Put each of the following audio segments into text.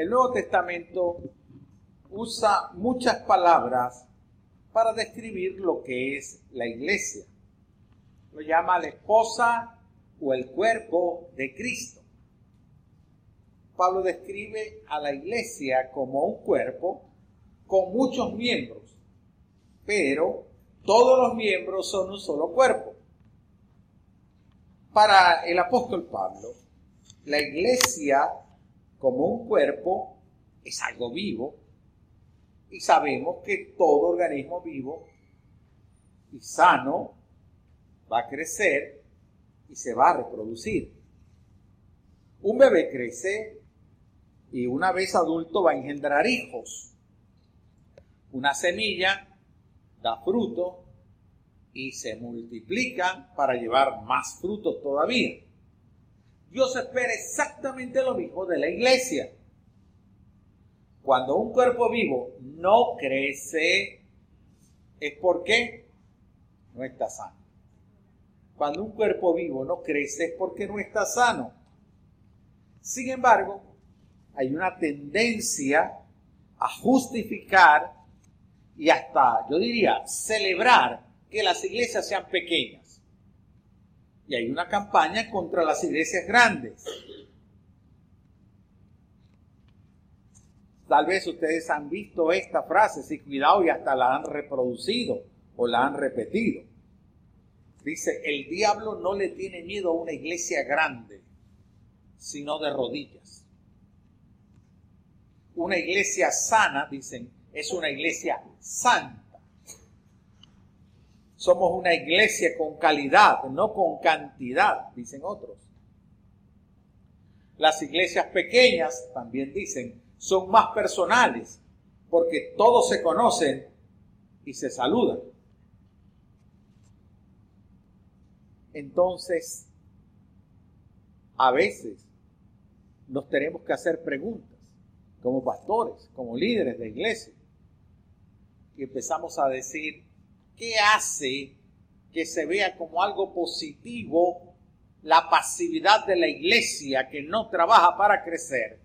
El Nuevo Testamento usa muchas palabras para describir lo que es la iglesia. Lo llama la esposa o el cuerpo de Cristo. Pablo describe a la iglesia como un cuerpo con muchos miembros, pero todos los miembros son un solo cuerpo. Para el apóstol Pablo, la iglesia como un cuerpo es algo vivo y sabemos que todo organismo vivo y sano va a crecer y se va a reproducir. Un bebé crece y una vez adulto va a engendrar hijos. Una semilla da fruto y se multiplica para llevar más frutos todavía. Dios espera exactamente lo mismo de la iglesia. Cuando un cuerpo vivo no crece, es porque no está sano. Cuando un cuerpo vivo no crece es porque no está sano. Sin embargo, hay una tendencia a justificar y hasta, yo diría, celebrar que las iglesias sean pequeñas. Y hay una campaña contra las iglesias grandes. Tal vez ustedes han visto esta frase, si cuidado, y hasta la han reproducido o la han repetido. Dice, el diablo no le tiene miedo a una iglesia grande, sino de rodillas. Una iglesia sana, dicen, es una iglesia santa. Somos una iglesia con calidad, no con cantidad, dicen otros. Las iglesias pequeñas, también dicen, son más personales, porque todos se conocen y se saludan. Entonces, a veces nos tenemos que hacer preguntas como pastores, como líderes de iglesia. Y empezamos a decir, ¿qué hace que se vea como algo positivo la pasividad de la iglesia que no trabaja para crecer?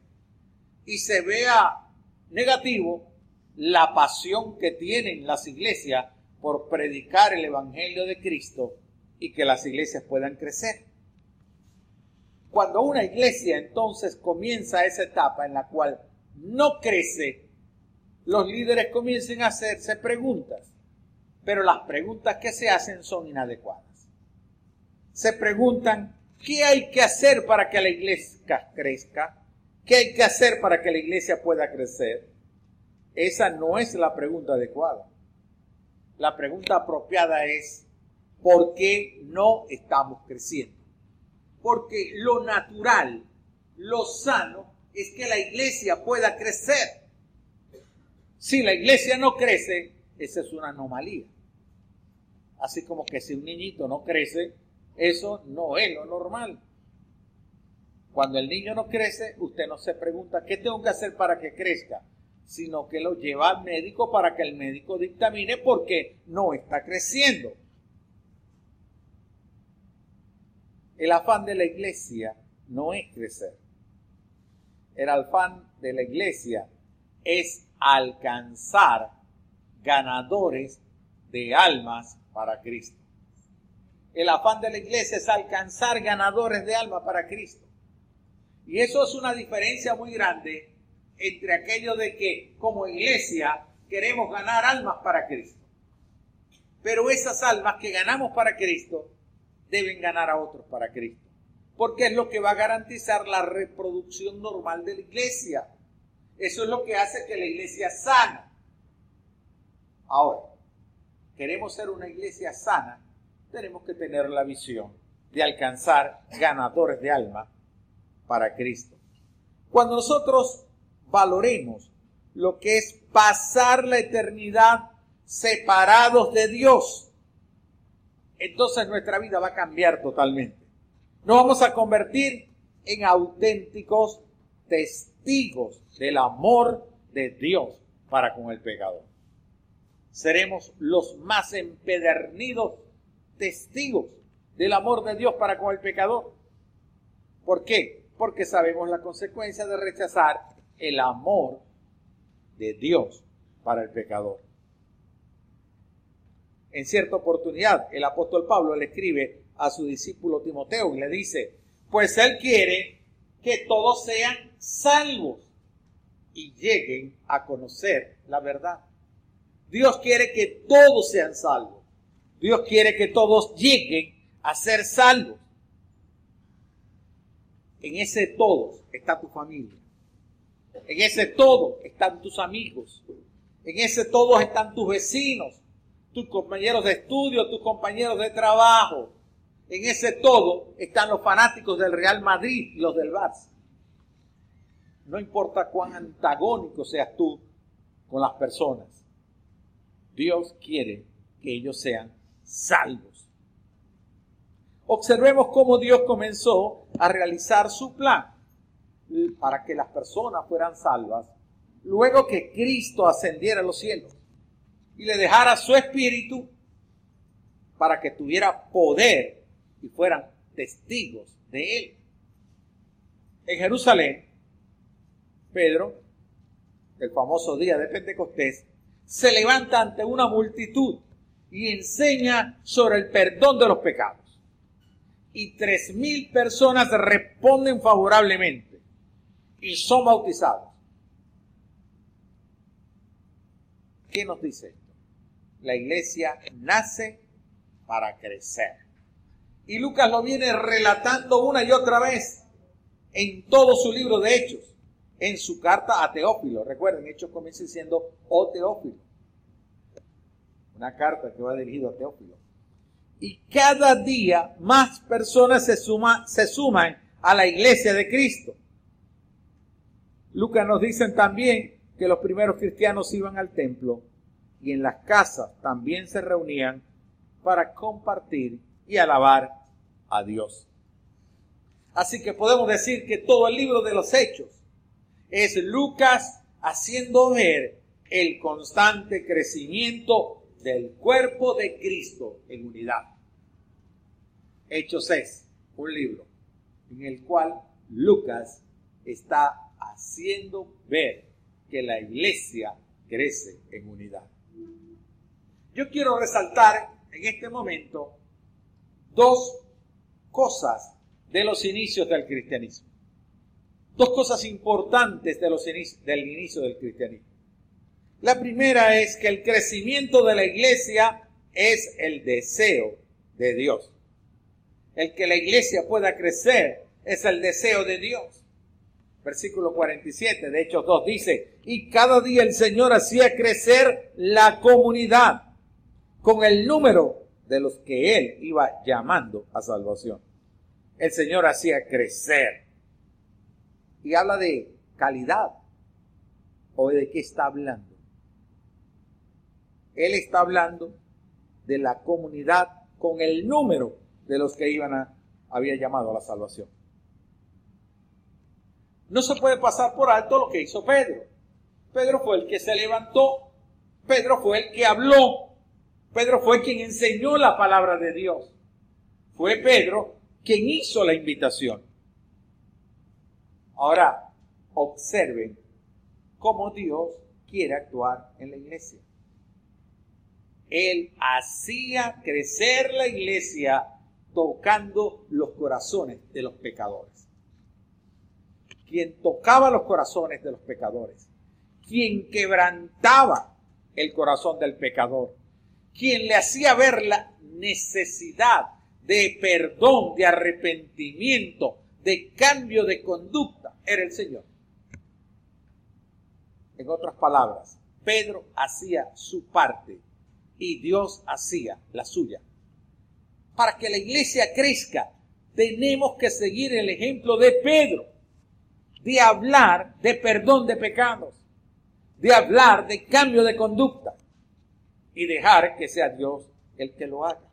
y se vea negativo la pasión que tienen las iglesias por predicar el Evangelio de Cristo y que las iglesias puedan crecer. Cuando una iglesia entonces comienza esa etapa en la cual no crece, los líderes comienzan a hacerse preguntas, pero las preguntas que se hacen son inadecuadas. Se preguntan, ¿qué hay que hacer para que la iglesia crezca? ¿Qué hay que hacer para que la iglesia pueda crecer? Esa no es la pregunta adecuada. La pregunta apropiada es, ¿por qué no estamos creciendo? Porque lo natural, lo sano, es que la iglesia pueda crecer. Si la iglesia no crece, esa es una anomalía. Así como que si un niñito no crece, eso no es lo normal. Cuando el niño no crece, usted no se pregunta qué tengo que hacer para que crezca, sino que lo lleva al médico para que el médico dictamine por qué no está creciendo. El afán de la iglesia no es crecer. El afán de la iglesia es alcanzar ganadores de almas para Cristo. El afán de la iglesia es alcanzar ganadores de almas para Cristo. Y eso es una diferencia muy grande entre aquello de que como iglesia queremos ganar almas para Cristo. Pero esas almas que ganamos para Cristo deben ganar a otros para Cristo. Porque es lo que va a garantizar la reproducción normal de la iglesia. Eso es lo que hace que la iglesia sana. Ahora, queremos ser una iglesia sana, tenemos que tener la visión de alcanzar ganadores de alma para Cristo. Cuando nosotros valoremos lo que es pasar la eternidad separados de Dios, entonces nuestra vida va a cambiar totalmente. Nos vamos a convertir en auténticos testigos del amor de Dios para con el pecador. Seremos los más empedernidos testigos del amor de Dios para con el pecador. ¿Por qué? porque sabemos la consecuencia de rechazar el amor de Dios para el pecador. En cierta oportunidad, el apóstol Pablo le escribe a su discípulo Timoteo y le dice, pues él quiere que todos sean salvos y lleguen a conocer la verdad. Dios quiere que todos sean salvos. Dios quiere que todos lleguen a ser salvos. En ese todos está tu familia. En ese todo están tus amigos. En ese todos están tus vecinos, tus compañeros de estudio, tus compañeros de trabajo. En ese todo están los fanáticos del Real Madrid y los del Barça. No importa cuán antagónico seas tú con las personas. Dios quiere que ellos sean salvos. Observemos cómo Dios comenzó a realizar su plan para que las personas fueran salvas luego que Cristo ascendiera a los cielos y le dejara su espíritu para que tuviera poder y fueran testigos de él. En Jerusalén, Pedro, el famoso día de Pentecostés, se levanta ante una multitud y enseña sobre el perdón de los pecados. Y tres mil personas responden favorablemente y son bautizados. ¿Qué nos dice esto? La iglesia nace para crecer. Y Lucas lo viene relatando una y otra vez en todo su libro de Hechos, en su carta a Teófilo. Recuerden, Hechos comienza diciendo, oh Teófilo. Una carta que va dirigido a Teófilo. Y cada día más personas se, se suman a la iglesia de Cristo. Lucas nos dicen también que los primeros cristianos iban al templo y en las casas también se reunían para compartir y alabar a Dios. Así que podemos decir que todo el libro de los hechos es Lucas haciendo ver el constante crecimiento del cuerpo de Cristo en unidad. Hechos es un libro en el cual Lucas está haciendo ver que la iglesia crece en unidad. Yo quiero resaltar en este momento dos cosas de los inicios del cristianismo. Dos cosas importantes de los del inicio del cristianismo. La primera es que el crecimiento de la iglesia es el deseo de Dios. El que la iglesia pueda crecer es el deseo de Dios. Versículo 47 de Hechos 2 dice, y cada día el Señor hacía crecer la comunidad con el número de los que Él iba llamando a salvación. El Señor hacía crecer. Y habla de calidad. ¿O de qué está hablando? Él está hablando de la comunidad con el número de los que iban a, había llamado a la salvación. No se puede pasar por alto lo que hizo Pedro. Pedro fue el que se levantó. Pedro fue el que habló. Pedro fue quien enseñó la palabra de Dios. Fue Pedro quien hizo la invitación. Ahora, observen cómo Dios quiere actuar en la iglesia. Él hacía crecer la iglesia tocando los corazones de los pecadores. Quien tocaba los corazones de los pecadores. Quien quebrantaba el corazón del pecador. Quien le hacía ver la necesidad de perdón, de arrepentimiento, de cambio de conducta, era el Señor. En otras palabras, Pedro hacía su parte y Dios hacía la suya. Para que la iglesia crezca, tenemos que seguir el ejemplo de Pedro, de hablar de perdón de pecados, de hablar de cambio de conducta y dejar que sea Dios el que lo haga.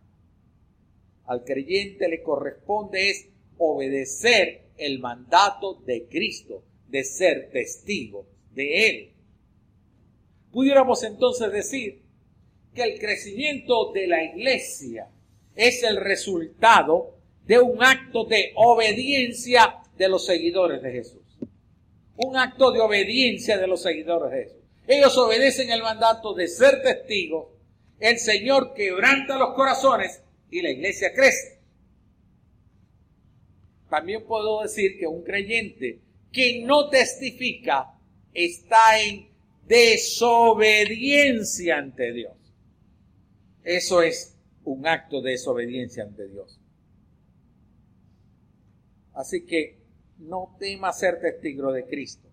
Al creyente le corresponde es obedecer el mandato de Cristo, de ser testigo de Él. Pudiéramos entonces decir que el crecimiento de la iglesia es el resultado de un acto de obediencia de los seguidores de Jesús. un acto de obediencia de los seguidores de Jesús. Ellos obedecen el mandato de ser testigos. El Señor quebranta los corazones y la iglesia crece. También puedo decir que un creyente que no testifica está en desobediencia ante Dios. Eso es un acto de desobediencia ante Dios. Así que no tema ser testigo de Cristo,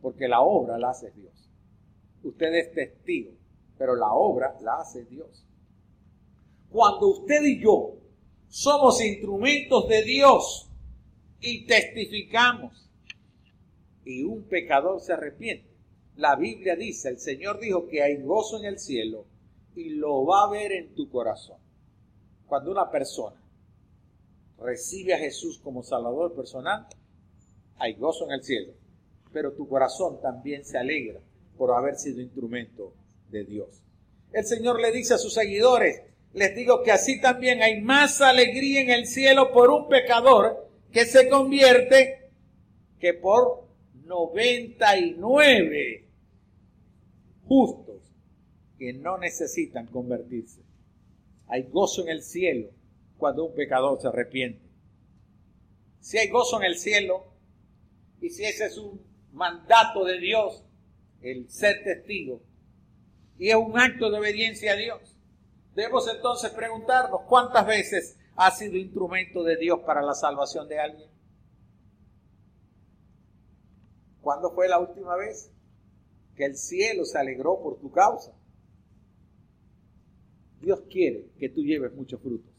porque la obra la hace Dios. Usted es testigo, pero la obra la hace Dios. Cuando usted y yo somos instrumentos de Dios y testificamos y un pecador se arrepiente, la Biblia dice, el Señor dijo que hay gozo en el cielo y lo va a ver en tu corazón. Cuando una persona recibe a Jesús como Salvador personal, hay gozo en el cielo, pero tu corazón también se alegra por haber sido instrumento de Dios. El Señor le dice a sus seguidores, les digo que así también hay más alegría en el cielo por un pecador que se convierte que por 99 justos que no necesitan convertirse. Hay gozo en el cielo cuando un pecador se arrepiente. Si hay gozo en el cielo y si ese es un mandato de Dios, el ser testigo, y es un acto de obediencia a Dios, debemos entonces preguntarnos cuántas veces ha sido instrumento de Dios para la salvación de alguien. ¿Cuándo fue la última vez que el cielo se alegró por tu causa? Dios quiere que tú lleves muchos frutos.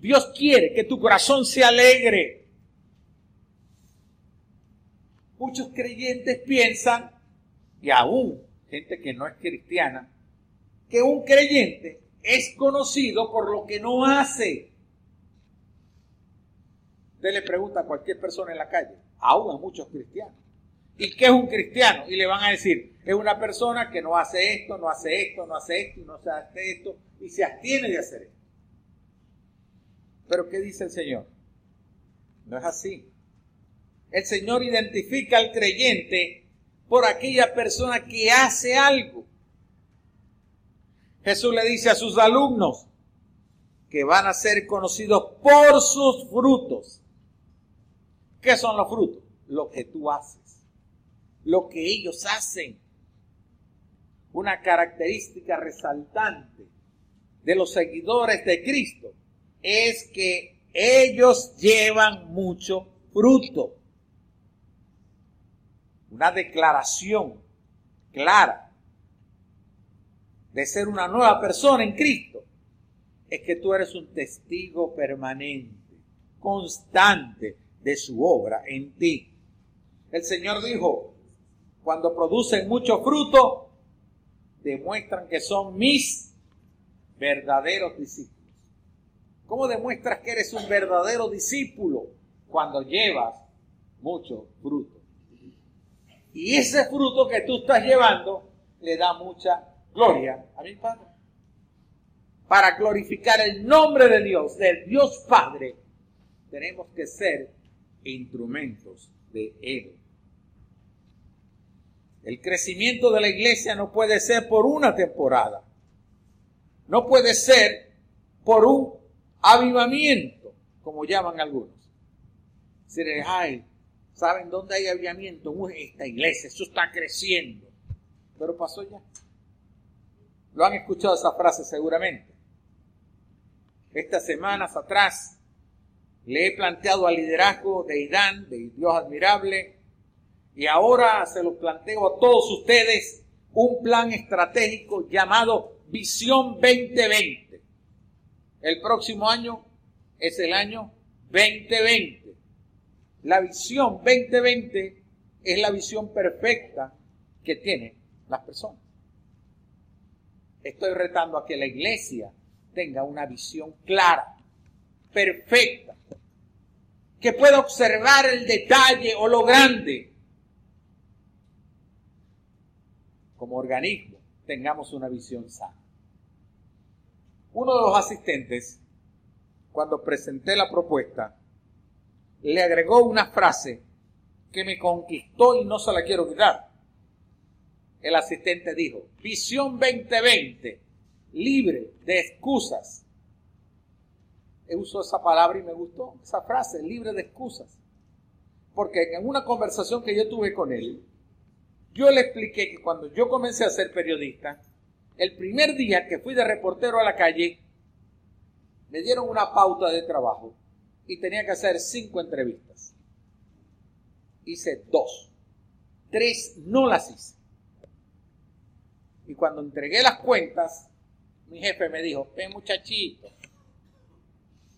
Dios quiere que tu corazón se alegre. Muchos creyentes piensan, y aún gente que no es cristiana, que un creyente es conocido por lo que no hace. Usted le pregunta a cualquier persona en la calle, aún a muchos cristianos, ¿y qué es un cristiano? Y le van a decir, es una persona que no hace esto, no hace esto, no hace esto, no hace esto, y se abstiene de hacer esto. Pero ¿qué dice el Señor? No es así. El Señor identifica al creyente por aquella persona que hace algo. Jesús le dice a sus alumnos que van a ser conocidos por sus frutos. ¿Qué son los frutos? Lo que tú haces, lo que ellos hacen. Una característica resaltante de los seguidores de Cristo es que ellos llevan mucho fruto. Una declaración clara de ser una nueva persona en Cristo es que tú eres un testigo permanente, constante de su obra en ti. El Señor dijo, cuando producen mucho fruto, demuestran que son mis verdaderos discípulos. ¿Cómo demuestras que eres un verdadero discípulo? Cuando llevas mucho fruto. Y ese fruto que tú estás llevando le da mucha gloria a mi Padre. Para glorificar el nombre de Dios, del Dios Padre, tenemos que ser instrumentos de Él. El crecimiento de la iglesia no puede ser por una temporada. No puede ser por un avivamiento, como llaman algunos. Se ay, ¿saben dónde hay avivamiento? esta iglesia, eso está creciendo. Pero pasó ya. Lo han escuchado esa frase seguramente. Estas semanas atrás le he planteado al liderazgo de Idán, de Dios admirable, y ahora se lo planteo a todos ustedes un plan estratégico llamado Visión 2020. El próximo año es el año 2020. La visión 2020 es la visión perfecta que tienen las personas. Estoy retando a que la iglesia tenga una visión clara, perfecta, que pueda observar el detalle o lo grande. Como organismo, tengamos una visión sana. Uno de los asistentes, cuando presenté la propuesta, le agregó una frase que me conquistó y no se la quiero quitar. El asistente dijo, visión 2020, libre de excusas. He usado esa palabra y me gustó esa frase, libre de excusas. Porque en una conversación que yo tuve con él, yo le expliqué que cuando yo comencé a ser periodista, el primer día que fui de reportero a la calle, me dieron una pauta de trabajo y tenía que hacer cinco entrevistas. Hice dos. Tres no las hice. Y cuando entregué las cuentas, mi jefe me dijo, ven muchachito,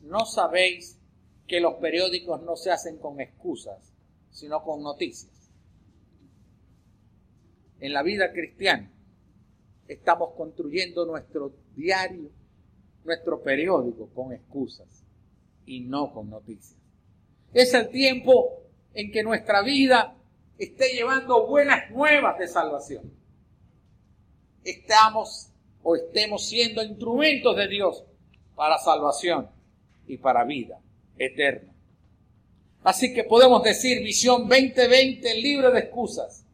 no sabéis que los periódicos no se hacen con excusas, sino con noticias. En la vida cristiana estamos construyendo nuestro diario, nuestro periódico con excusas y no con noticias. Es el tiempo en que nuestra vida esté llevando buenas nuevas de salvación. Estamos o estemos siendo instrumentos de Dios para salvación y para vida eterna. Así que podemos decir visión 2020 libre de excusas.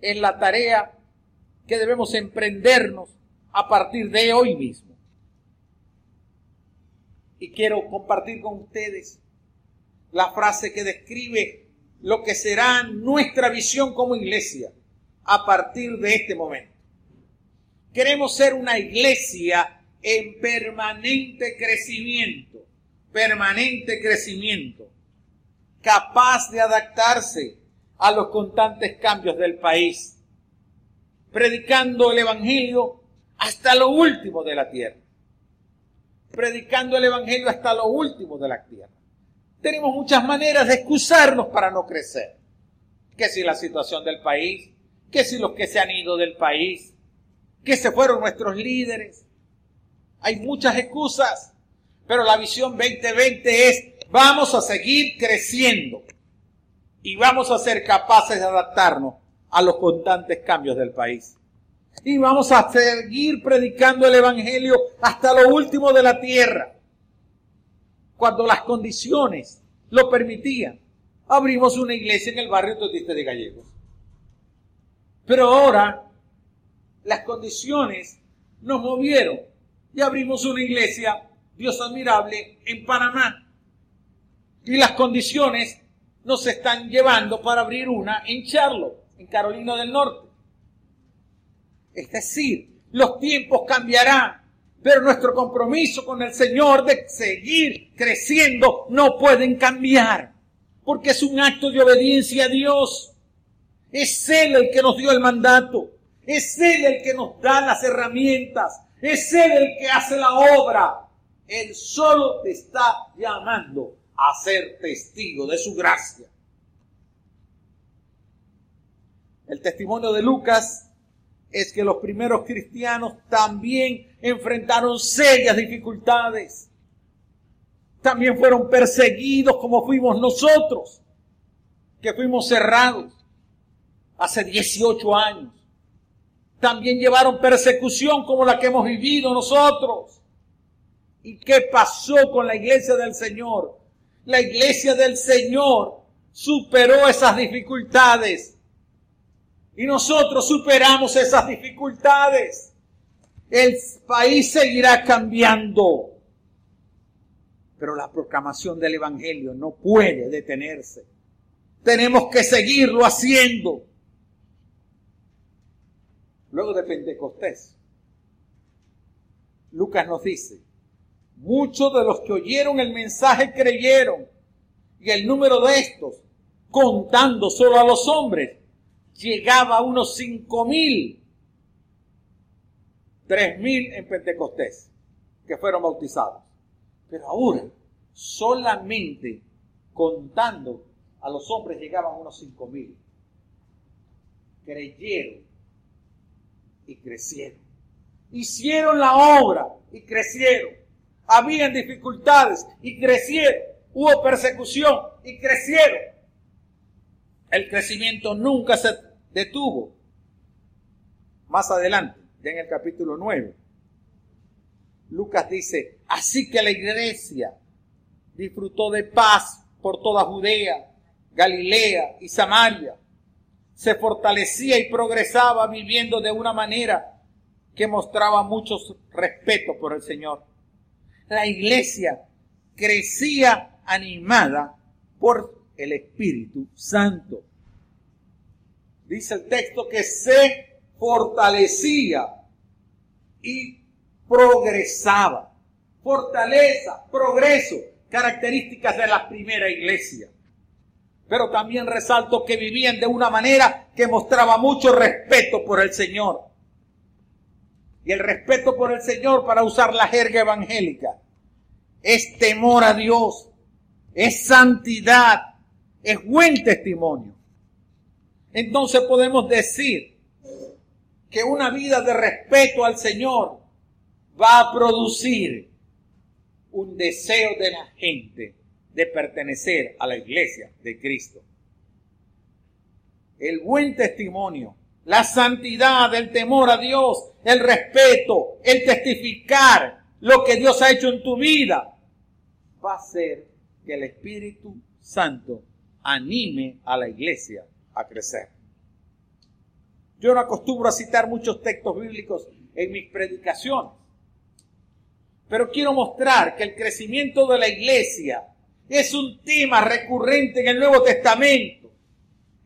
En la tarea que debemos emprendernos a partir de hoy mismo. Y quiero compartir con ustedes la frase que describe lo que será nuestra visión como iglesia a partir de este momento. Queremos ser una iglesia en permanente crecimiento, permanente crecimiento, capaz de adaptarse a los constantes cambios del país, predicando el Evangelio hasta lo último de la tierra, predicando el Evangelio hasta lo último de la tierra. Tenemos muchas maneras de excusarnos para no crecer, que si la situación del país, que si los que se han ido del país, que se fueron nuestros líderes. Hay muchas excusas, pero la visión 2020 es vamos a seguir creciendo y vamos a ser capaces de adaptarnos a los constantes cambios del país. Y vamos a seguir predicando el Evangelio hasta lo último de la tierra. Cuando las condiciones lo permitían, abrimos una iglesia en el barrio Totiste de Gallegos. Pero ahora las condiciones nos movieron y abrimos una iglesia, Dios admirable, en Panamá. Y las condiciones nos están llevando para abrir una en Charlotte, en Carolina del Norte. Es decir, los tiempos cambiarán, pero nuestro compromiso con el Señor de seguir creciendo no pueden cambiar, porque es un acto de obediencia a Dios. Es Él el que nos dio el mandato. Es Él el que nos da las herramientas. Es Él el que hace la obra. Él solo te está llamando a ser testigo de su gracia. El testimonio de Lucas es que los primeros cristianos también enfrentaron serias dificultades. También fueron perseguidos como fuimos nosotros, que fuimos cerrados hace 18 años. También llevaron persecución como la que hemos vivido nosotros. ¿Y qué pasó con la iglesia del Señor? La iglesia del Señor superó esas dificultades. Y nosotros superamos esas dificultades. El país seguirá cambiando. Pero la proclamación del Evangelio no puede detenerse. Tenemos que seguirlo haciendo luego de Pentecostés. Lucas nos dice, muchos de los que oyeron el mensaje creyeron y el número de estos, contando solo a los hombres, llegaba a unos cinco mil, tres mil en Pentecostés, que fueron bautizados. Pero ahora, solamente contando a los hombres llegaban unos cinco mil. Creyeron y crecieron. Hicieron la obra y crecieron. Habían dificultades y crecieron. Hubo persecución y crecieron. El crecimiento nunca se detuvo. Más adelante, ya en el capítulo 9, Lucas dice, así que la iglesia disfrutó de paz por toda Judea Galilea y Samaria. Se fortalecía y progresaba viviendo de una manera que mostraba mucho respeto por el Señor. La iglesia crecía animada por el Espíritu Santo. Dice el texto que se fortalecía y progresaba. Fortaleza, progreso, características de la primera iglesia. Pero también resalto que vivían de una manera que mostraba mucho respeto por el Señor. Y el respeto por el Señor, para usar la jerga evangélica, es temor a Dios, es santidad, es buen testimonio. Entonces podemos decir que una vida de respeto al Señor va a producir un deseo de la gente de pertenecer a la iglesia de Cristo. El buen testimonio, la santidad, el temor a Dios, el respeto, el testificar lo que Dios ha hecho en tu vida, va a hacer que el Espíritu Santo anime a la iglesia a crecer. Yo no acostumbro a citar muchos textos bíblicos en mis predicaciones, pero quiero mostrar que el crecimiento de la iglesia es un tema recurrente en el Nuevo Testamento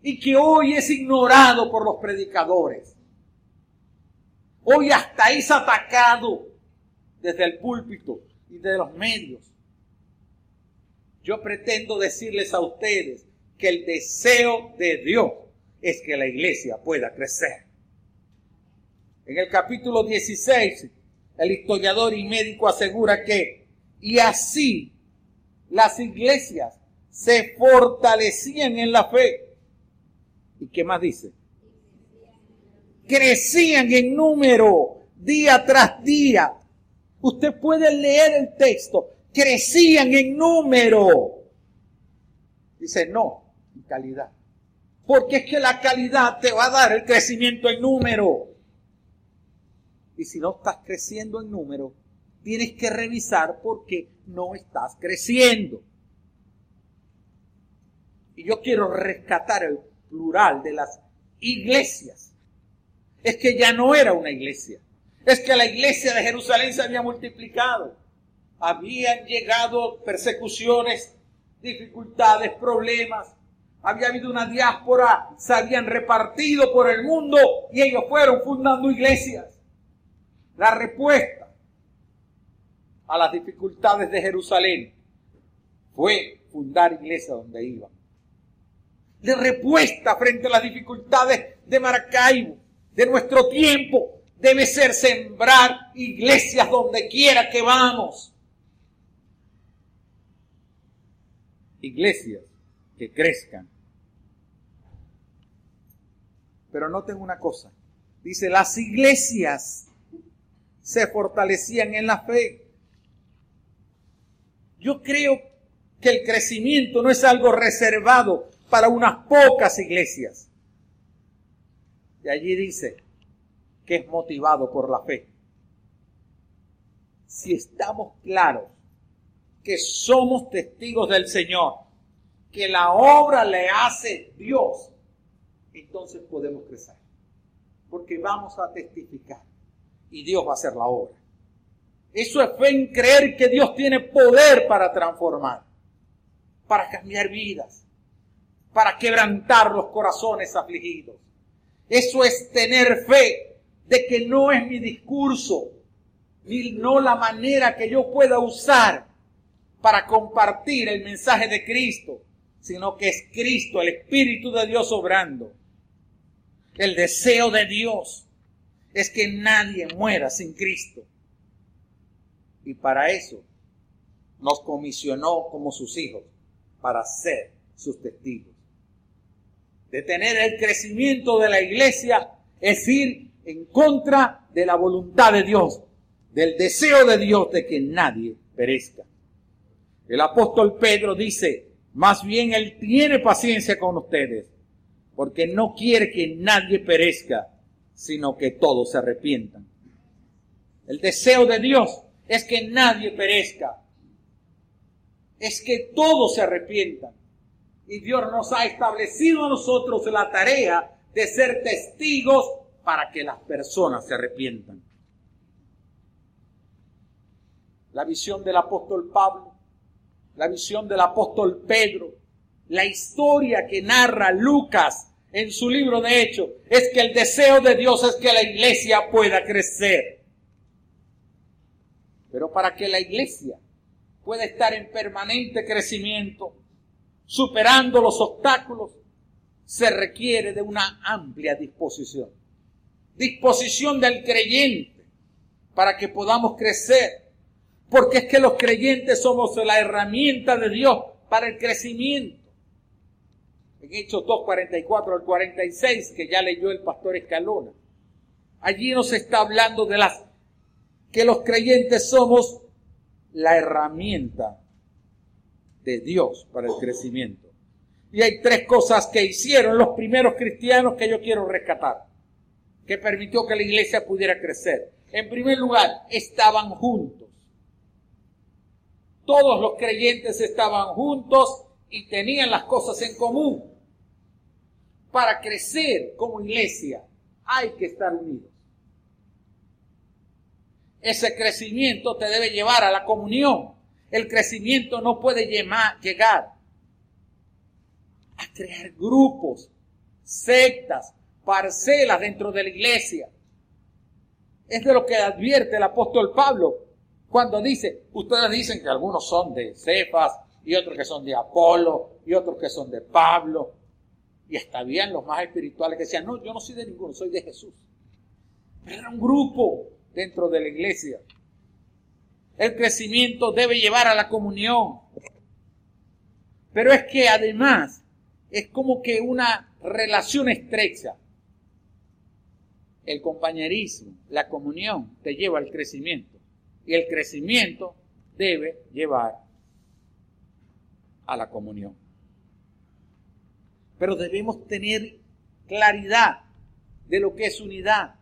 y que hoy es ignorado por los predicadores. Hoy hasta es atacado desde el púlpito y de los medios. Yo pretendo decirles a ustedes que el deseo de Dios es que la iglesia pueda crecer. En el capítulo 16, el historiador y médico asegura que, y así las iglesias se fortalecían en la fe. ¿Y qué más dice? Crecían en número día tras día. Usted puede leer el texto crecían en número. Dice, no, en calidad. Porque es que la calidad te va a dar el crecimiento en número. Y si no estás creciendo en número, tienes que revisar por qué no estás creciendo. Y yo quiero rescatar el plural de las iglesias. Es que ya no era una iglesia. Es que la iglesia de Jerusalén se había multiplicado habían llegado persecuciones, dificultades, problemas. Había habido una diáspora, se habían repartido por el mundo y ellos fueron fundando iglesias. La respuesta a las dificultades de Jerusalén fue fundar iglesias donde iban. De respuesta frente a las dificultades de Maracaibo, de nuestro tiempo, debe ser sembrar iglesias donde quiera que vamos. iglesias que crezcan. Pero noten una cosa. Dice, las iglesias se fortalecían en la fe. Yo creo que el crecimiento no es algo reservado para unas pocas iglesias. Y allí dice que es motivado por la fe. Si estamos claros que somos testigos del Señor, que la obra le hace Dios, entonces podemos crecer. Porque vamos a testificar y Dios va a hacer la obra. Eso es fe en creer que Dios tiene poder para transformar, para cambiar vidas, para quebrantar los corazones afligidos. Eso es tener fe de que no es mi discurso, ni no la manera que yo pueda usar para compartir el mensaje de Cristo, sino que es Cristo, el Espíritu de Dios obrando. El deseo de Dios es que nadie muera sin Cristo. Y para eso nos comisionó como sus hijos, para ser sus testigos. De tener el crecimiento de la iglesia es ir en contra de la voluntad de Dios, del deseo de Dios de que nadie perezca. El apóstol Pedro dice, más bien Él tiene paciencia con ustedes, porque no quiere que nadie perezca, sino que todos se arrepientan. El deseo de Dios es que nadie perezca, es que todos se arrepientan. Y Dios nos ha establecido a nosotros la tarea de ser testigos para que las personas se arrepientan. La visión del apóstol Pablo, la visión del apóstol Pedro, la historia que narra Lucas en su libro de Hechos, es que el deseo de Dios es que la iglesia pueda crecer. Pero para que la iglesia pueda estar en permanente crecimiento, superando los obstáculos, se requiere de una amplia disposición. Disposición del creyente para que podamos crecer. Porque es que los creyentes somos la herramienta de Dios para el crecimiento. En Hechos 2, 44 al 46, que ya leyó el pastor Escalona. Allí nos está hablando de las que los creyentes somos la herramienta de Dios para el crecimiento. Y hay tres cosas que hicieron los primeros cristianos que yo quiero rescatar, que permitió que la iglesia pudiera crecer. En primer lugar, estaban juntos. Todos los creyentes estaban juntos y tenían las cosas en común. Para crecer como iglesia hay que estar unidos. Ese crecimiento te debe llevar a la comunión. El crecimiento no puede llegar a crear grupos, sectas, parcelas dentro de la iglesia. Es de lo que advierte el apóstol Pablo cuando dice, ustedes dicen que algunos son de Cefas y otros que son de Apolo y otros que son de Pablo. Y hasta bien los más espirituales que decían, no, yo no soy de ninguno, soy de Jesús. Pero era un grupo dentro de la iglesia. El crecimiento debe llevar a la comunión. Pero es que además es como que una relación estrecha. El compañerismo, la comunión te lleva al crecimiento. Y el crecimiento debe llevar a la comunión. Pero debemos tener claridad de lo que es unidad.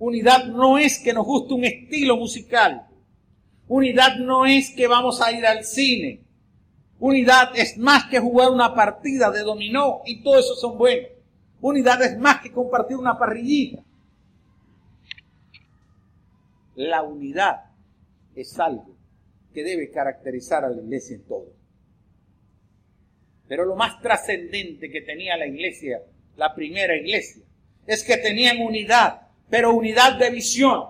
Unidad no es que nos guste un estilo musical. Unidad no es que vamos a ir al cine. Unidad es más que jugar una partida de dominó y todo eso son buenos. Unidad es más que compartir una parrillita. La unidad es algo que debe caracterizar a la iglesia en todo. Pero lo más trascendente que tenía la iglesia, la primera iglesia, es que tenían unidad, pero unidad de visión,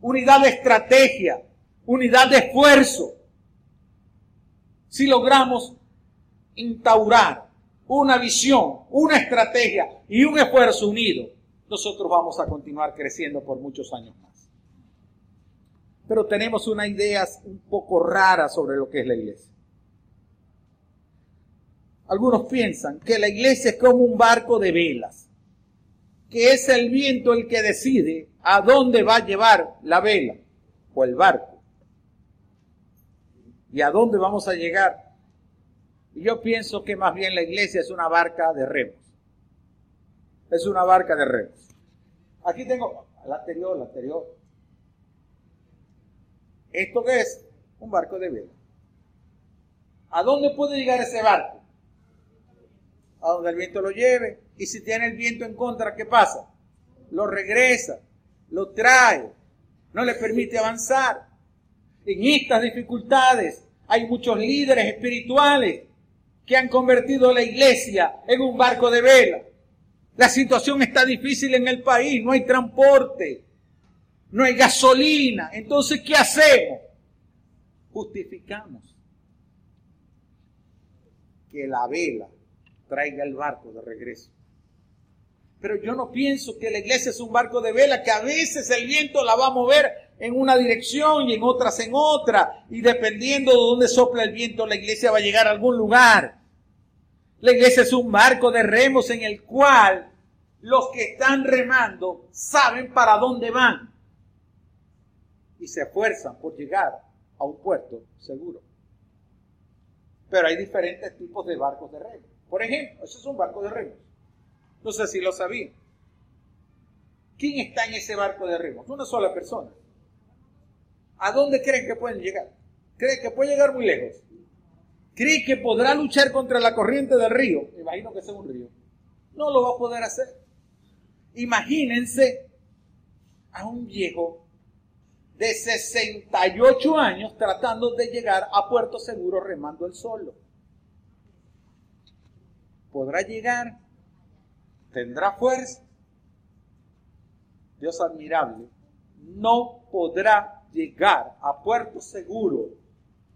unidad de estrategia, unidad de esfuerzo, si logramos instaurar una visión, una estrategia y un esfuerzo unido, nosotros vamos a continuar creciendo por muchos años más. Pero tenemos una idea un poco rara sobre lo que es la iglesia. Algunos piensan que la iglesia es como un barco de velas, que es el viento el que decide a dónde va a llevar la vela o el barco y a dónde vamos a llegar. Y yo pienso que más bien la iglesia es una barca de remos. Es una barca de remos. Aquí tengo la anterior, la anterior. ¿Esto qué es? Un barco de vela. ¿A dónde puede llegar ese barco? A donde el viento lo lleve. Y si tiene el viento en contra, ¿qué pasa? Lo regresa, lo trae, no le permite avanzar. En estas dificultades hay muchos líderes espirituales que han convertido la iglesia en un barco de vela. La situación está difícil en el país, no hay transporte, no hay gasolina. Entonces, ¿qué hacemos? Justificamos que la vela traiga el barco de regreso. Pero yo no pienso que la iglesia es un barco de vela, que a veces el viento la va a mover en una dirección y en otras en otra. Y dependiendo de dónde sopla el viento, la iglesia va a llegar a algún lugar. La iglesia es un barco de remos en el cual los que están remando saben para dónde van. Y se esfuerzan por llegar a un puerto seguro. Pero hay diferentes tipos de barcos de remos. Por ejemplo, ese es un barco de remos. No sé si lo sabían. ¿Quién está en ese barco de remos? Una sola persona. ¿A dónde creen que pueden llegar? ¿Creen que puede llegar muy lejos? cree que podrá luchar contra la corriente del río, imagino que es un río, no lo va a poder hacer. Imagínense a un viejo de 68 años tratando de llegar a Puerto Seguro remando el solo. ¿Podrá llegar? ¿Tendrá fuerza? Dios admirable, no podrá llegar a Puerto Seguro,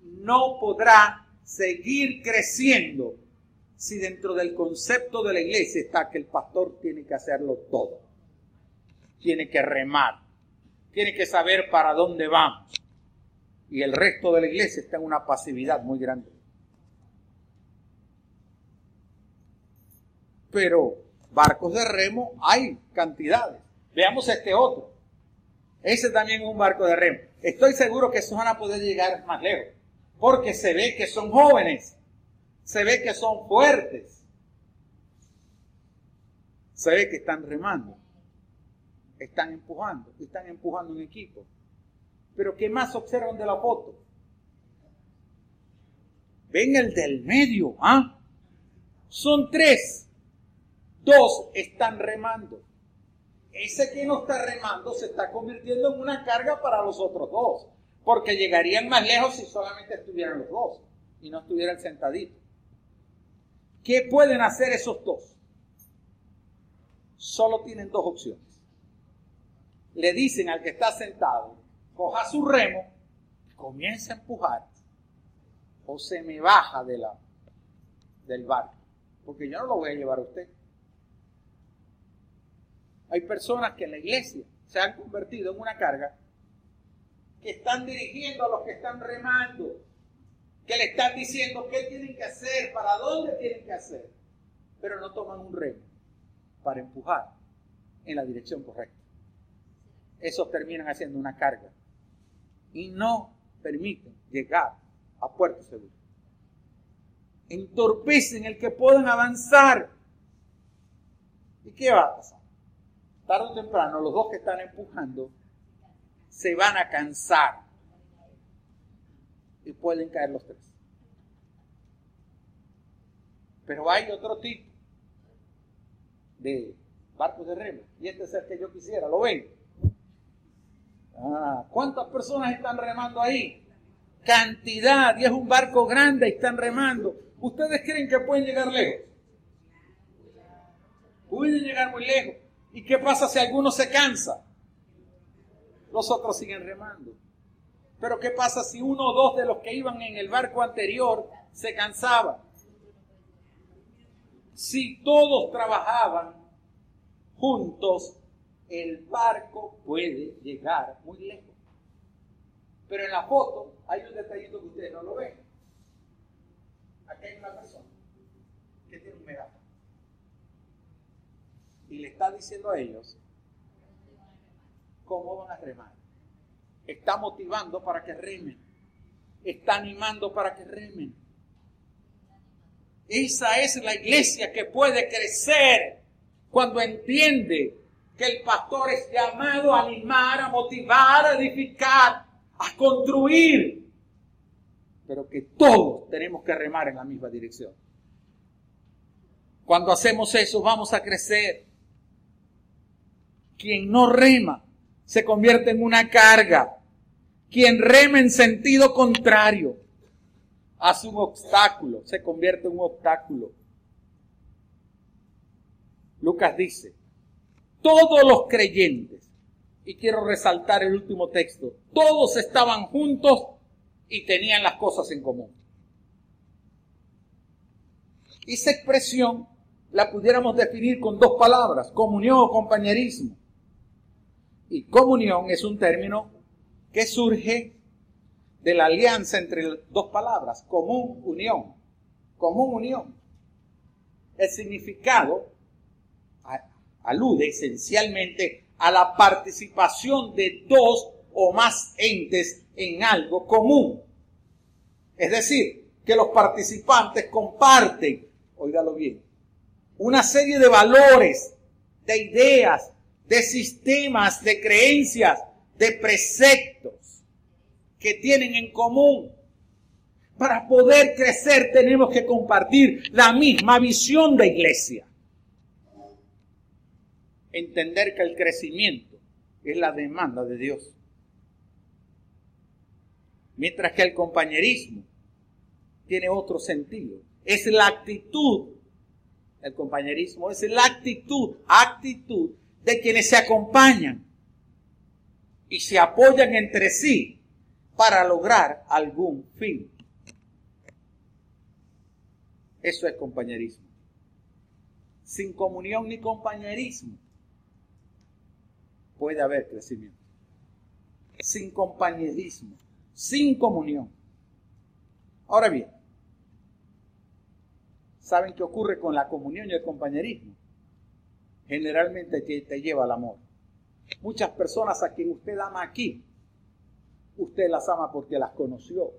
no podrá seguir creciendo si dentro del concepto de la iglesia está que el pastor tiene que hacerlo todo. Tiene que remar, tiene que saber para dónde vamos. Y el resto de la iglesia está en una pasividad muy grande. Pero barcos de remo hay cantidades. Veamos este otro. Ese también es un barco de remo. Estoy seguro que esos van a poder llegar más lejos. Porque se ve que son jóvenes. Se ve que son fuertes. Se ve que están remando. Están empujando. Están empujando un equipo. Pero ¿qué más observan de la foto? Ven el del medio, ¿ah? Son tres. Dos están remando. Ese que no está remando se está convirtiendo en una carga para los otros dos. Porque llegarían más lejos si solamente estuvieran los dos y no estuviera el sentadito. ¿Qué pueden hacer esos dos? Solo tienen dos opciones. Le dicen al que está sentado, coja su remo, comienza a empujar, o se me baja de la, del barco, porque yo no lo voy a llevar a usted. Hay personas que en la iglesia se han convertido en una carga que están dirigiendo a los que están remando, que le están diciendo qué tienen que hacer, para dónde tienen que hacer, pero no toman un remo para empujar en la dirección correcta. Esos terminan haciendo una carga y no permiten llegar a puerto seguro. Entorpecen el que puedan avanzar. ¿Y qué va a pasar? Tarde o temprano, los dos que están empujando se van a cansar y pueden caer los tres. Pero hay otro tipo de barcos de remo y este es el que yo quisiera, ¿lo ven? Ah, ¿Cuántas personas están remando ahí? Cantidad, y es un barco grande y están remando. ¿Ustedes creen que pueden llegar lejos? Pueden llegar muy lejos. ¿Y qué pasa si alguno se cansa? Los otros siguen remando. Pero ¿qué pasa si uno o dos de los que iban en el barco anterior se cansaban? Si todos trabajaban juntos, el barco puede llegar muy lejos. Pero en la foto hay un detallito que ustedes no lo ven. Aquí hay una persona que tiene un megáfono y le está diciendo a ellos cómo van a remar. Está motivando para que remen. Está animando para que remen. Esa es la iglesia que puede crecer cuando entiende que el pastor es llamado a animar, a motivar, a edificar, a construir. Pero que todos tenemos que remar en la misma dirección. Cuando hacemos eso vamos a crecer. Quien no rema se convierte en una carga. Quien rema en sentido contrario hace un obstáculo, se convierte en un obstáculo. Lucas dice, todos los creyentes, y quiero resaltar el último texto, todos estaban juntos y tenían las cosas en común. Esa expresión la pudiéramos definir con dos palabras, comunión o compañerismo. Y comunión es un término que surge de la alianza entre dos palabras, común, unión. Común, unión. El significado alude esencialmente a la participación de dos o más entes en algo común. Es decir, que los participantes comparten, oígalo bien, una serie de valores, de ideas, de sistemas, de creencias, de preceptos que tienen en común. Para poder crecer tenemos que compartir la misma visión de iglesia. Entender que el crecimiento es la demanda de Dios. Mientras que el compañerismo tiene otro sentido. Es la actitud, el compañerismo es la actitud, actitud de quienes se acompañan y se apoyan entre sí para lograr algún fin. Eso es compañerismo. Sin comunión ni compañerismo puede haber crecimiento. Sin compañerismo, sin comunión. Ahora bien, ¿saben qué ocurre con la comunión y el compañerismo? Generalmente te lleva al amor. Muchas personas a quien usted ama aquí, usted las ama porque las conoció,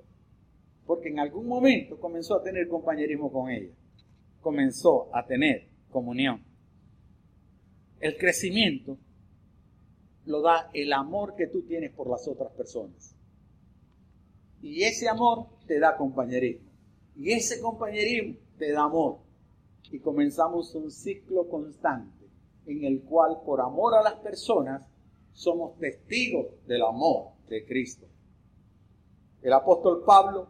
porque en algún momento comenzó a tener compañerismo con ellas, comenzó a tener comunión. El crecimiento lo da el amor que tú tienes por las otras personas. Y ese amor te da compañerismo. Y ese compañerismo te da amor. Y comenzamos un ciclo constante en el cual por amor a las personas somos testigos del amor de Cristo. El apóstol Pablo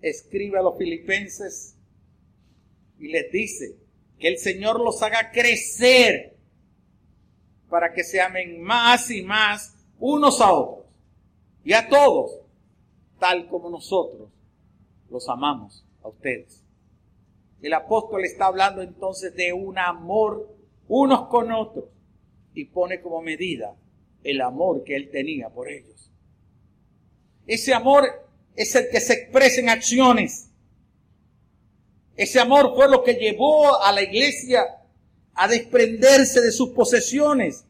escribe a los filipenses y les dice que el Señor los haga crecer para que se amen más y más unos a otros y a todos, tal como nosotros los amamos a ustedes. El apóstol está hablando entonces de un amor unos con otros y pone como medida el amor que él tenía por ellos. Ese amor es el que se expresa en acciones. Ese amor fue lo que llevó a la iglesia a desprenderse de sus posesiones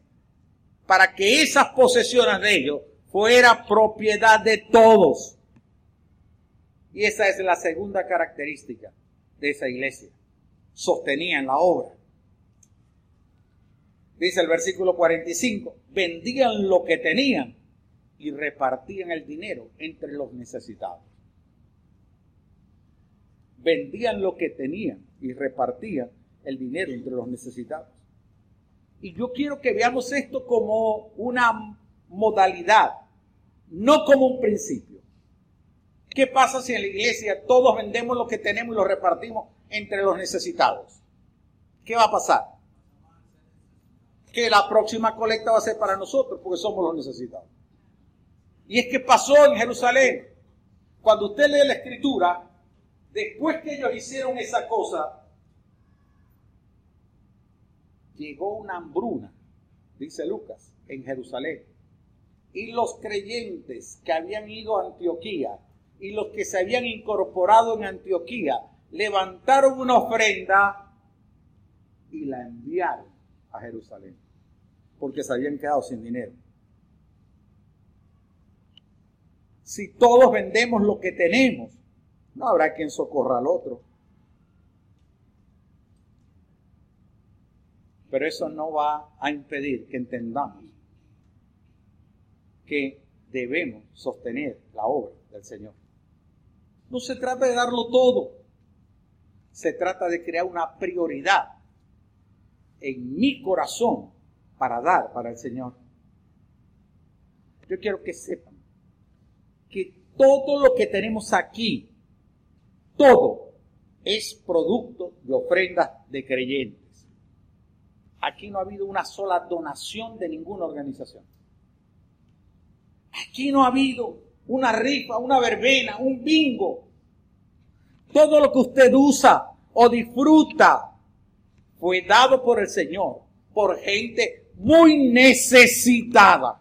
para que esas posesiones de ellos fuera propiedad de todos. Y esa es la segunda característica de esa iglesia. Sostenían la obra dice el versículo 45, vendían lo que tenían y repartían el dinero entre los necesitados. Vendían lo que tenían y repartían el dinero entre los necesitados. Y yo quiero que veamos esto como una modalidad, no como un principio. ¿Qué pasa si en la iglesia todos vendemos lo que tenemos y lo repartimos entre los necesitados? ¿Qué va a pasar? que la próxima colecta va a ser para nosotros, porque somos los necesitados. Y es que pasó en Jerusalén. Cuando usted lee la escritura, después que ellos hicieron esa cosa, llegó una hambruna, dice Lucas, en Jerusalén. Y los creyentes que habían ido a Antioquía y los que se habían incorporado en Antioquía levantaron una ofrenda y la enviaron a Jerusalén porque se habían quedado sin dinero. Si todos vendemos lo que tenemos, no habrá quien socorra al otro. Pero eso no va a impedir que entendamos que debemos sostener la obra del Señor. No se trata de darlo todo, se trata de crear una prioridad en mi corazón para dar para el Señor. Yo quiero que sepan que todo lo que tenemos aquí, todo es producto de ofrendas de creyentes. Aquí no ha habido una sola donación de ninguna organización. Aquí no ha habido una rifa, una verbena, un bingo. Todo lo que usted usa o disfruta fue dado por el Señor, por gente muy necesitada.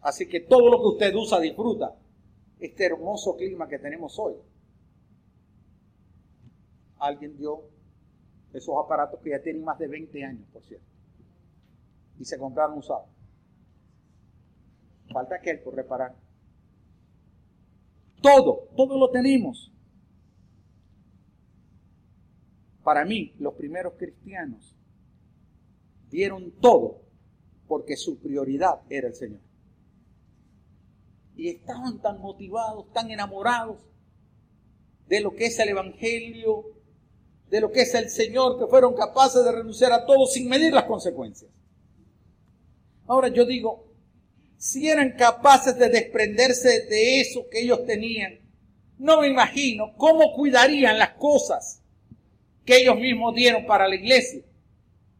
Así que todo lo que usted usa, disfruta este hermoso clima que tenemos hoy. Alguien dio esos aparatos que ya tienen más de 20 años, por cierto, y se compraron usados. Falta aquel por reparar. Todo, todo lo tenemos. Para mí, los primeros cristianos dieron todo porque su prioridad era el Señor. y estaban tan motivados, tan enamorados de lo que es el Evangelio, de lo que es el Señor, que fueron capaces de renunciar a todo sin medir las consecuencias. Ahora yo digo, si eran capaces de desprenderse de eso que ellos tenían, no me imagino cómo cuidarían las cosas que ellos mismos dieron para la iglesia.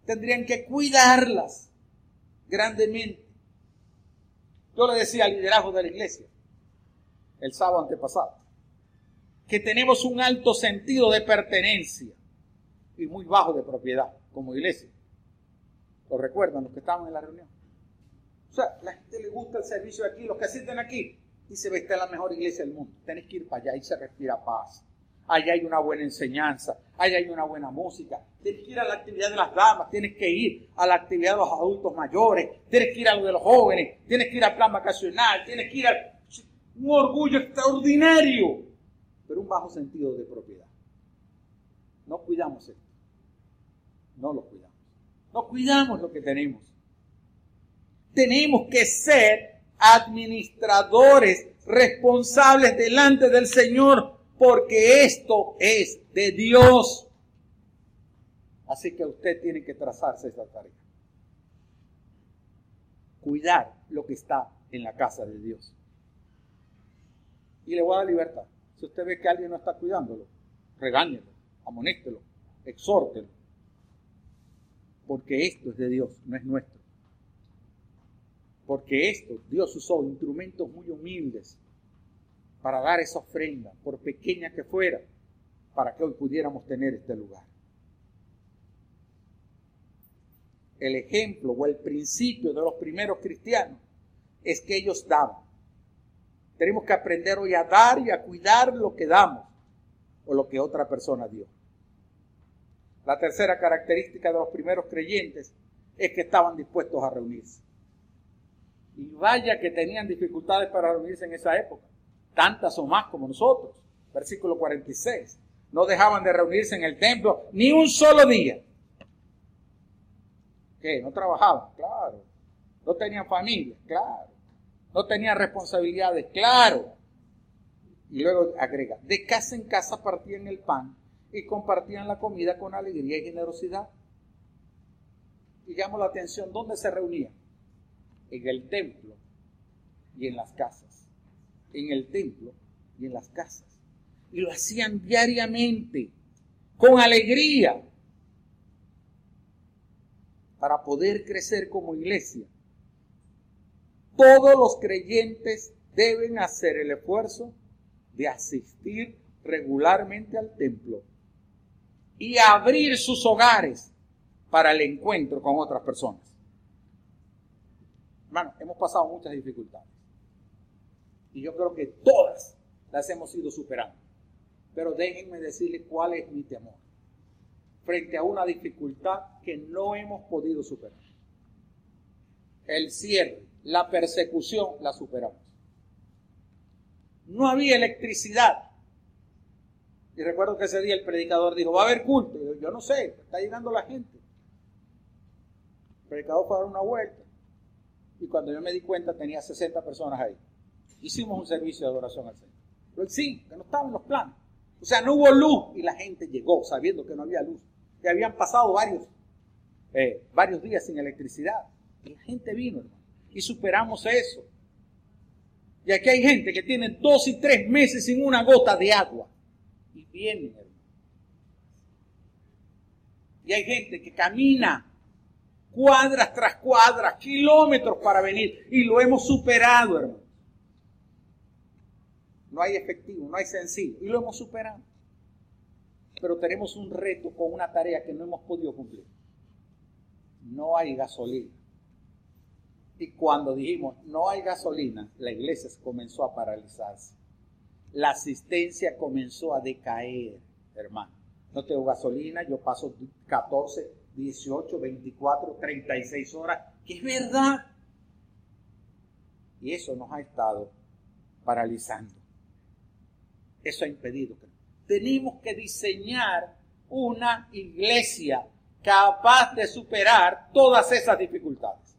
Tendrían que cuidarlas grandemente. Yo le decía al liderazgo de la iglesia el sábado antepasado que tenemos un alto sentido de pertenencia y muy bajo de propiedad como iglesia. ¿Lo recuerdan los que estaban en la reunión? O sea, la gente le gusta el servicio aquí, los que asisten aquí, y se ve, esta es la mejor iglesia del mundo. Tenés que ir para allá y se respira paz. Allá hay una buena enseñanza, allá hay una buena música. Tienes que ir a la actividad de las damas, tienes que ir a la actividad de los adultos mayores, tienes que ir a lo de los jóvenes, tienes que ir al plan vacacional, tienes que ir a un orgullo extraordinario, pero un bajo sentido de propiedad. No cuidamos esto. No lo cuidamos. No cuidamos lo que tenemos tenemos que ser administradores responsables delante del Señor porque esto es de Dios. Así que usted tiene que trazarse esa tarea. Cuidar lo que está en la casa de Dios. Y le voy a dar libertad. Si usted ve que alguien no está cuidándolo, regáñelo, amonéstelo, exhórtelo. Porque esto es de Dios, no es nuestro. Porque esto, Dios usó instrumentos muy humildes para dar esa ofrenda, por pequeña que fuera, para que hoy pudiéramos tener este lugar. El ejemplo o el principio de los primeros cristianos es que ellos daban. Tenemos que aprender hoy a dar y a cuidar lo que damos o lo que otra persona dio. La tercera característica de los primeros creyentes es que estaban dispuestos a reunirse. Y vaya que tenían dificultades para reunirse en esa época, tantas o más como nosotros. Versículo 46. No dejaban de reunirse en el templo ni un solo día. ¿Qué? ¿No trabajaban? Claro. ¿No tenían familia? Claro. ¿No tenían responsabilidades? Claro. Y luego agrega, de casa en casa partían el pan y compartían la comida con alegría y generosidad. Y llamo la atención, ¿dónde se reunían? en el templo y en las casas. En el templo y en las casas. Y lo hacían diariamente, con alegría, para poder crecer como iglesia. Todos los creyentes deben hacer el esfuerzo de asistir regularmente al templo y abrir sus hogares para el encuentro con otras personas. Hermano, hemos pasado muchas dificultades. Y yo creo que todas las hemos ido superando. Pero déjenme decirles cuál es mi temor. Frente a una dificultad que no hemos podido superar. El cierre, la persecución, la superamos. No había electricidad. Y recuerdo que ese día el predicador dijo, va a haber culto. yo, yo no sé, está llegando la gente. El predicador fue a dar una vuelta y cuando yo me di cuenta tenía 60 personas ahí. Hicimos un servicio de adoración al Señor. Pero sí, que no estaban los planes. O sea, no hubo luz y la gente llegó sabiendo que no había luz. Que habían pasado varios, eh, varios días sin electricidad. Y la gente vino, hermano. Y superamos eso. Y aquí hay gente que tiene dos y tres meses sin una gota de agua. Y vienen, hermano. Y hay gente que camina cuadras tras cuadras, kilómetros para venir. Y lo hemos superado, hermano. No hay efectivo, no hay sencillo. Y lo hemos superado. Pero tenemos un reto con una tarea que no hemos podido cumplir. No hay gasolina. Y cuando dijimos no hay gasolina, la iglesia comenzó a paralizarse. La asistencia comenzó a decaer, hermano. No tengo gasolina, yo paso 14, 18, 24, 36 horas, que es verdad. Y eso nos ha estado paralizando. Eso ha impedido tenemos que diseñar una iglesia capaz de superar todas esas dificultades.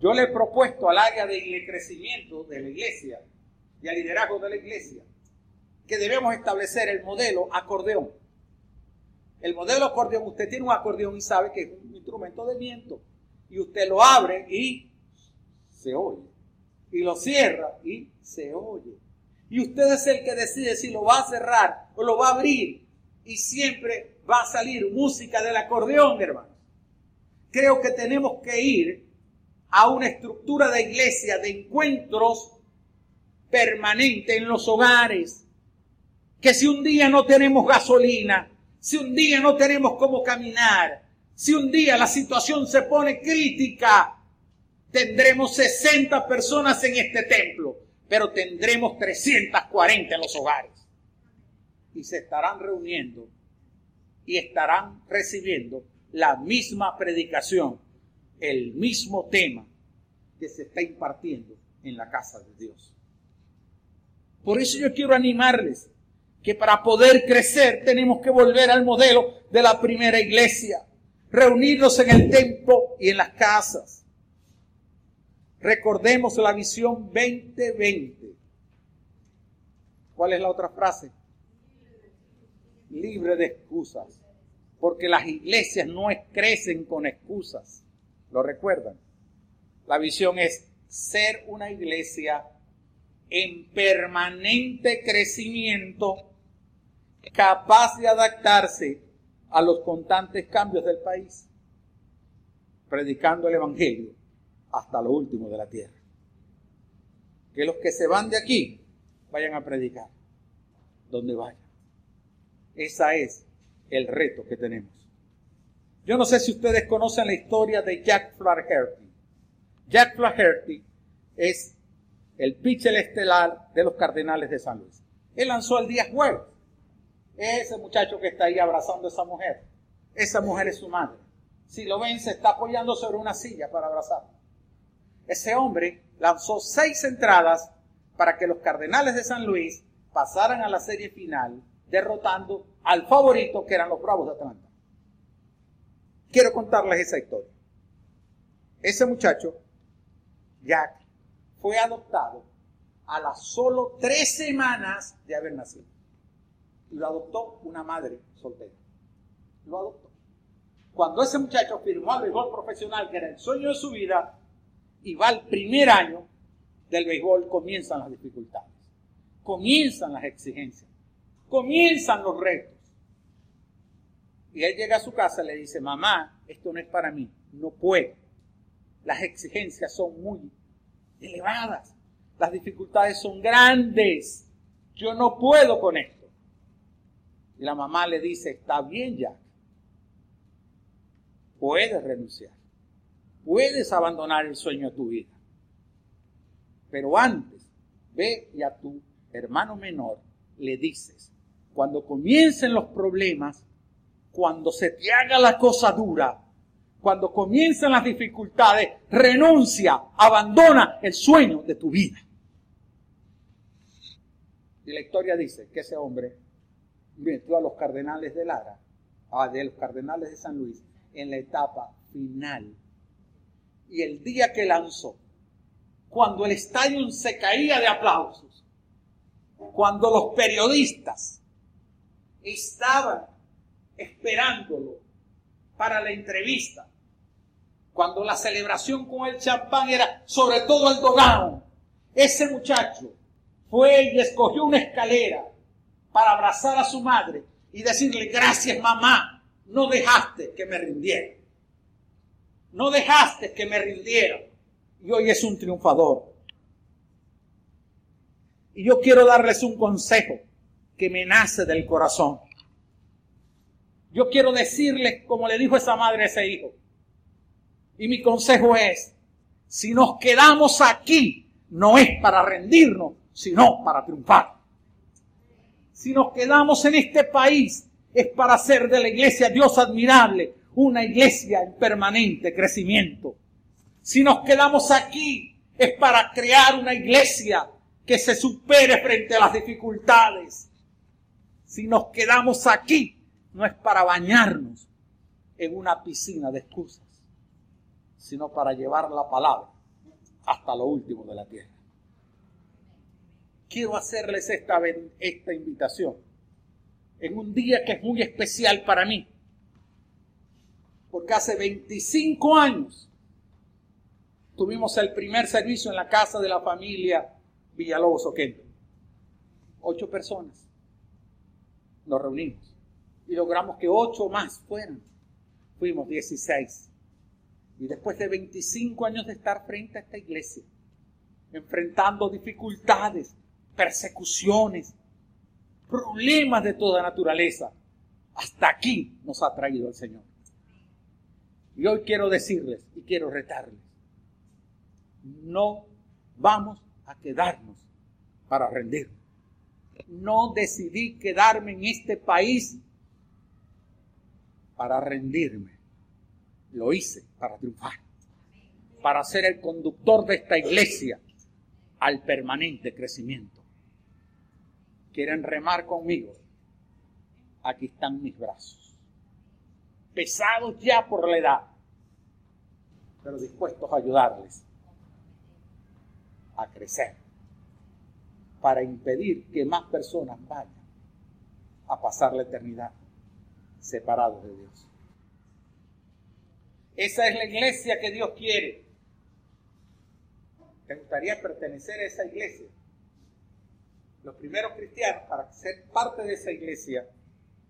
Yo le he propuesto al área de crecimiento de la iglesia y al liderazgo de la iglesia que debemos establecer el modelo acordeón. El modelo acordeón, usted tiene un acordeón y sabe que es un instrumento de viento. Y usted lo abre y se oye. Y lo cierra y se oye. Y usted es el que decide si lo va a cerrar o lo va a abrir. Y siempre va a salir música del acordeón, hermano. Creo que tenemos que ir a una estructura de iglesia de encuentros permanentes en los hogares. Que si un día no tenemos gasolina, si un día no tenemos cómo caminar, si un día la situación se pone crítica, tendremos 60 personas en este templo, pero tendremos 340 en los hogares. Y se estarán reuniendo y estarán recibiendo la misma predicación, el mismo tema que se está impartiendo en la casa de Dios. Por eso yo quiero animarles que para poder crecer tenemos que volver al modelo de la primera iglesia, reunirnos en el templo y en las casas. Recordemos la visión 2020. ¿Cuál es la otra frase? Libre de excusas. Porque las iglesias no crecen con excusas. ¿Lo recuerdan? La visión es ser una iglesia en permanente crecimiento, capaz de adaptarse a los constantes cambios del país, predicando el Evangelio hasta lo último de la tierra. Que los que se van de aquí vayan a predicar donde vayan. Ese es el reto que tenemos. Yo no sé si ustedes conocen la historia de Jack Flaherty. Jack Flaherty es el pitcher estelar de los Cardenales de San Luis. Él lanzó el día jueves. Ese muchacho que está ahí abrazando a esa mujer. Esa mujer es su madre. Si lo ven, se está apoyando sobre una silla para abrazarla. Ese hombre lanzó seis entradas para que los Cardenales de San Luis pasaran a la serie final, derrotando al favorito que eran los Bravos de Atlanta. Quiero contarles esa historia. Ese muchacho, Jack, fue adoptado a las solo tres semanas de haber nacido. Y lo adoptó una madre soltera. Lo adoptó. Cuando ese muchacho firmó al béisbol profesional, que era el sueño de su vida, y va al primer año del béisbol, comienzan las dificultades, comienzan las exigencias, comienzan los retos. Y él llega a su casa y le dice, mamá, esto no es para mí, no puedo. Las exigencias son muy elevadas, las dificultades son grandes, yo no puedo con esto. Y la mamá le dice, está bien ya, puedes renunciar, puedes abandonar el sueño de tu vida. Pero antes, ve y a tu hermano menor le dices, cuando comiencen los problemas, cuando se te haga la cosa dura, cuando comiencen las dificultades, renuncia, abandona el sueño de tu vida. Y la historia dice que ese hombre metió a los cardenales de Lara, a de los cardenales de San Luis, en la etapa final. Y el día que lanzó, cuando el estadio se caía de aplausos, cuando los periodistas estaban esperándolo para la entrevista, cuando la celebración con el champán era sobre todo el dogao, ese muchacho fue y escogió una escalera para abrazar a su madre y decirle, gracias mamá, no dejaste que me rindiera. No dejaste que me rindiera. Y hoy es un triunfador. Y yo quiero darles un consejo que me nace del corazón. Yo quiero decirles, como le dijo esa madre a ese hijo, y mi consejo es, si nos quedamos aquí, no es para rendirnos, sino para triunfar. Si nos quedamos en este país, es para hacer de la iglesia Dios admirable, una iglesia en permanente crecimiento. Si nos quedamos aquí, es para crear una iglesia que se supere frente a las dificultades. Si nos quedamos aquí, no es para bañarnos en una piscina de excusas, sino para llevar la palabra hasta lo último de la tierra. quiero hacerles esta, esta invitación en un día que es muy especial para mí. Porque hace 25 años tuvimos el primer servicio en la casa de la familia Villalobos Oquendo. Ocho personas nos reunimos y logramos que ocho más fueran. Fuimos 16. Y después de 25 años de estar frente a esta iglesia, enfrentando dificultades, persecuciones, problemas de toda naturaleza, hasta aquí nos ha traído el Señor. Y hoy quiero decirles y quiero retarles, no vamos a quedarnos para rendir. No decidí quedarme en este país para rendirme. Lo hice para triunfar, para ser el conductor de esta iglesia al permanente crecimiento. ¿Quieren remar conmigo? Aquí están mis brazos. Pesados ya por la edad, pero dispuestos a ayudarles a crecer para impedir que más personas vayan a pasar la eternidad separados de Dios. Esa es la iglesia que Dios quiere. ¿Te gustaría pertenecer a esa iglesia? Los primeros cristianos, para ser parte de esa iglesia,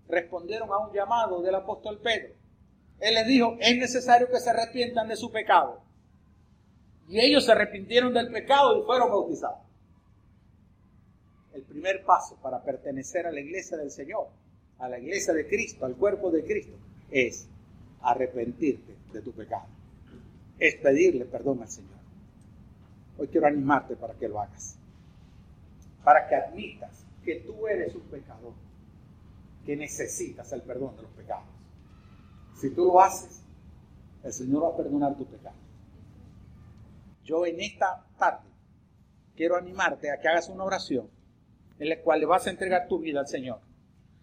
respondieron a un llamado del apóstol Pedro. Él les dijo, es necesario que se arrepientan de su pecado. Y ellos se arrepintieron del pecado y fueron bautizados. El primer paso para pertenecer a la iglesia del Señor, a la iglesia de Cristo, al cuerpo de Cristo, es arrepentirte de tu pecado. Es pedirle perdón al Señor. Hoy quiero animarte para que lo hagas. Para que admitas que tú eres un pecador, que necesitas el perdón de los pecados. Si tú lo haces, el Señor va a perdonar tu pecado. Yo en esta tarde quiero animarte a que hagas una oración en la cual le vas a entregar tu vida al Señor.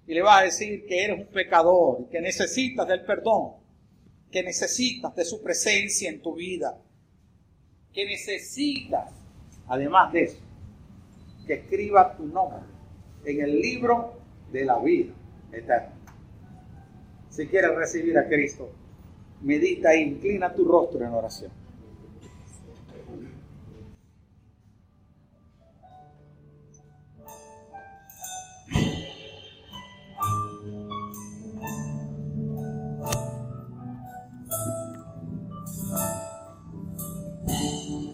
Y le vas a decir que eres un pecador, que necesitas del perdón, que necesitas de su presencia en tu vida, que necesitas, además de eso, que escriba tu nombre en el libro de la vida eterna. Si quieres recibir a Cristo, medita e inclina tu rostro en oración.